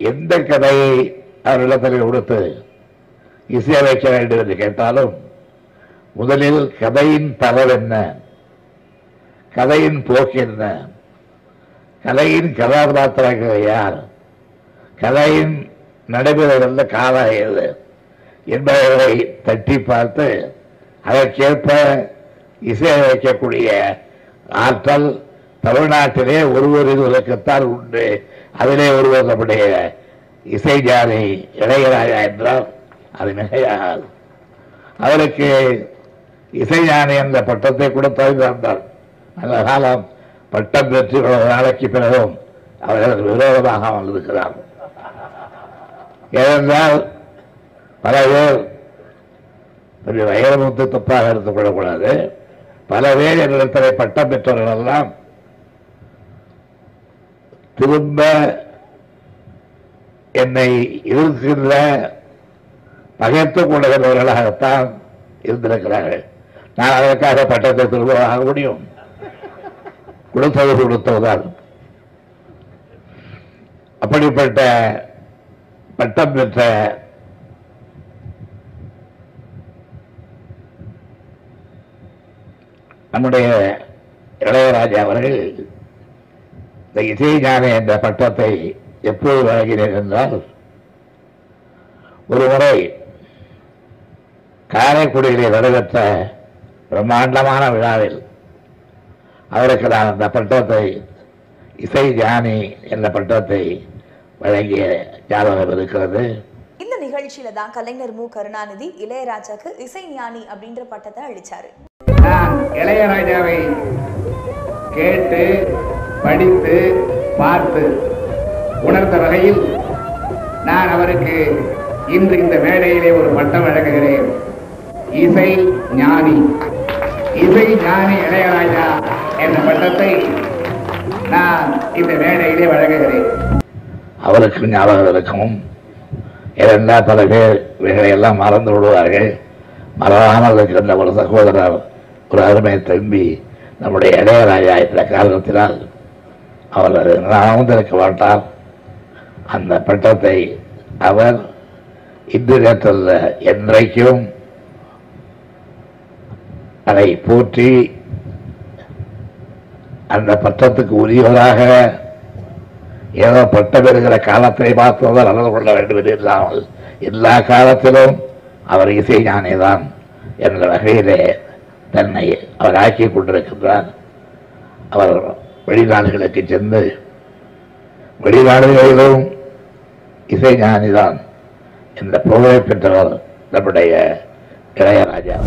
எந்த கதையை அவரிடத்தில் கொடுத்து இசையமைக்க வேண்டும் என்று கேட்டாலும் முதலில் கதையின் தரம் என்ன? கதையின் போக்கு என்ன? கதையின் கதாபாத்திரங்கள் யார்? கதையின் நடைபெறுகின்ற காலம் எது? என்பதை தட்டி பார்த்து அதற்கேற்ப இசையமைக்கக்கூடிய ஆற்றல் தமிழ்நாட்டிலே ஒருவரின் உலகத்தால் உண்டு. அதிலே ஒருவர் நம்முடைய இசை இளையராஜா என்றால் அது மிகையாகாது அவருக்கு இசைஞானி என்ற பட்டத்தை கூட கொடுத்தவர் வந்தார் அந்த காலம் பட்டம் பெற்று இவ்வளவு நாளைக்கு பிறகும் அவர்கள் விரோதமாக வந்திருக்கிறார். ஏனென்றால் பல பேர் கொஞ்சம் வைரமுத்து தப்பாக எடுத்துக்கொள்ளக்கூடாது பல பேர் என்னிடத்தில் பட்டம் பெற்றவர்கள் எல்லாம் திரும்ப என்னை இருக்கின்ற பகைத்துக் கொள்ளுகிறவர்களாகத்தான் இருந்திருக்கிறார்கள். நான் அதற்காக பட்டத்தை திரும்ப வாங்க முடியும். கொடுத்தது கொடுத்ததுதான். அப்படிப்பட்ட பட்டம் பெற்ற நம்முடைய இளையராஜா அவர்கள் இந்த இசை ஞானி என்ற பட்டத்தை எப்போது வழங்கினேன் என்றால் ஒரு முறை காரைக்குடியிலே நடைபெற்ற பிரம்மாண்டமான விழாவில் அவருக்கு நான் அந்த பட்டத்தை இசை ஞானி என்ற பட்டத்தை வழங்கிய ஞாபகம் இருக்கிறது. இந்த நிகழ்ச்சியில தான் கலைஞர் மு. கருணாநிதி இளையராஜாக்கு இசை ஞானி அப்படின்ற பட்டத்தை அளிச்சாரு. நான் இளையராஜாவை கேட்டு படித்து பார்த்து உணர்ந்த வகையில் நான் அவருக்கு இன்று இந்த மேடையிலே ஒரு பட்டம் வழங்குகிறேன். இசை ஞானி. இசை ஞானி இளையராஜா என்ற பட்டத்தை நான் இந்த மேடையிலே வழங்குகிறேன். அவருக்கு ஞாபகம் இருக்கும். ஏனென்றால் பல பேர் இவைகளை எல்லாம் மறந்து விடுவார்கள். மறவாமல் இருக்கின்ற ஒரு சகோதரர் ஒரு அருமை தம்பி நம்முடைய இளையராஜா என்ற காரணத்தினால் அவர் நடந்திருக்க மாட்டார் அந்த பட்டத்தை அவர் இந்து நேற்றல்ல என்றைக்கும் அதை போற்றி அந்த பட்டத்துக்கு உரியவராக ஏதோ பட்டம் பெறுகிற காலத்தை பார்த்துதான் நடந்து கொள்ள வேண்டும் என்று இல்லாமல் எல்லா காலத்திலும் அவர் இசை ஞானிதான் என்ற வகையிலே தன்னை அவர் ஆக்கிக் கொண்டிருக்கின்றார். அவர் வெளிநாடுகளுக்கு சென்று வெளிநாடுகளிலும் இசை ஞானிதான் புகழை பெற்றவர் நம்முடைய இளையராஜா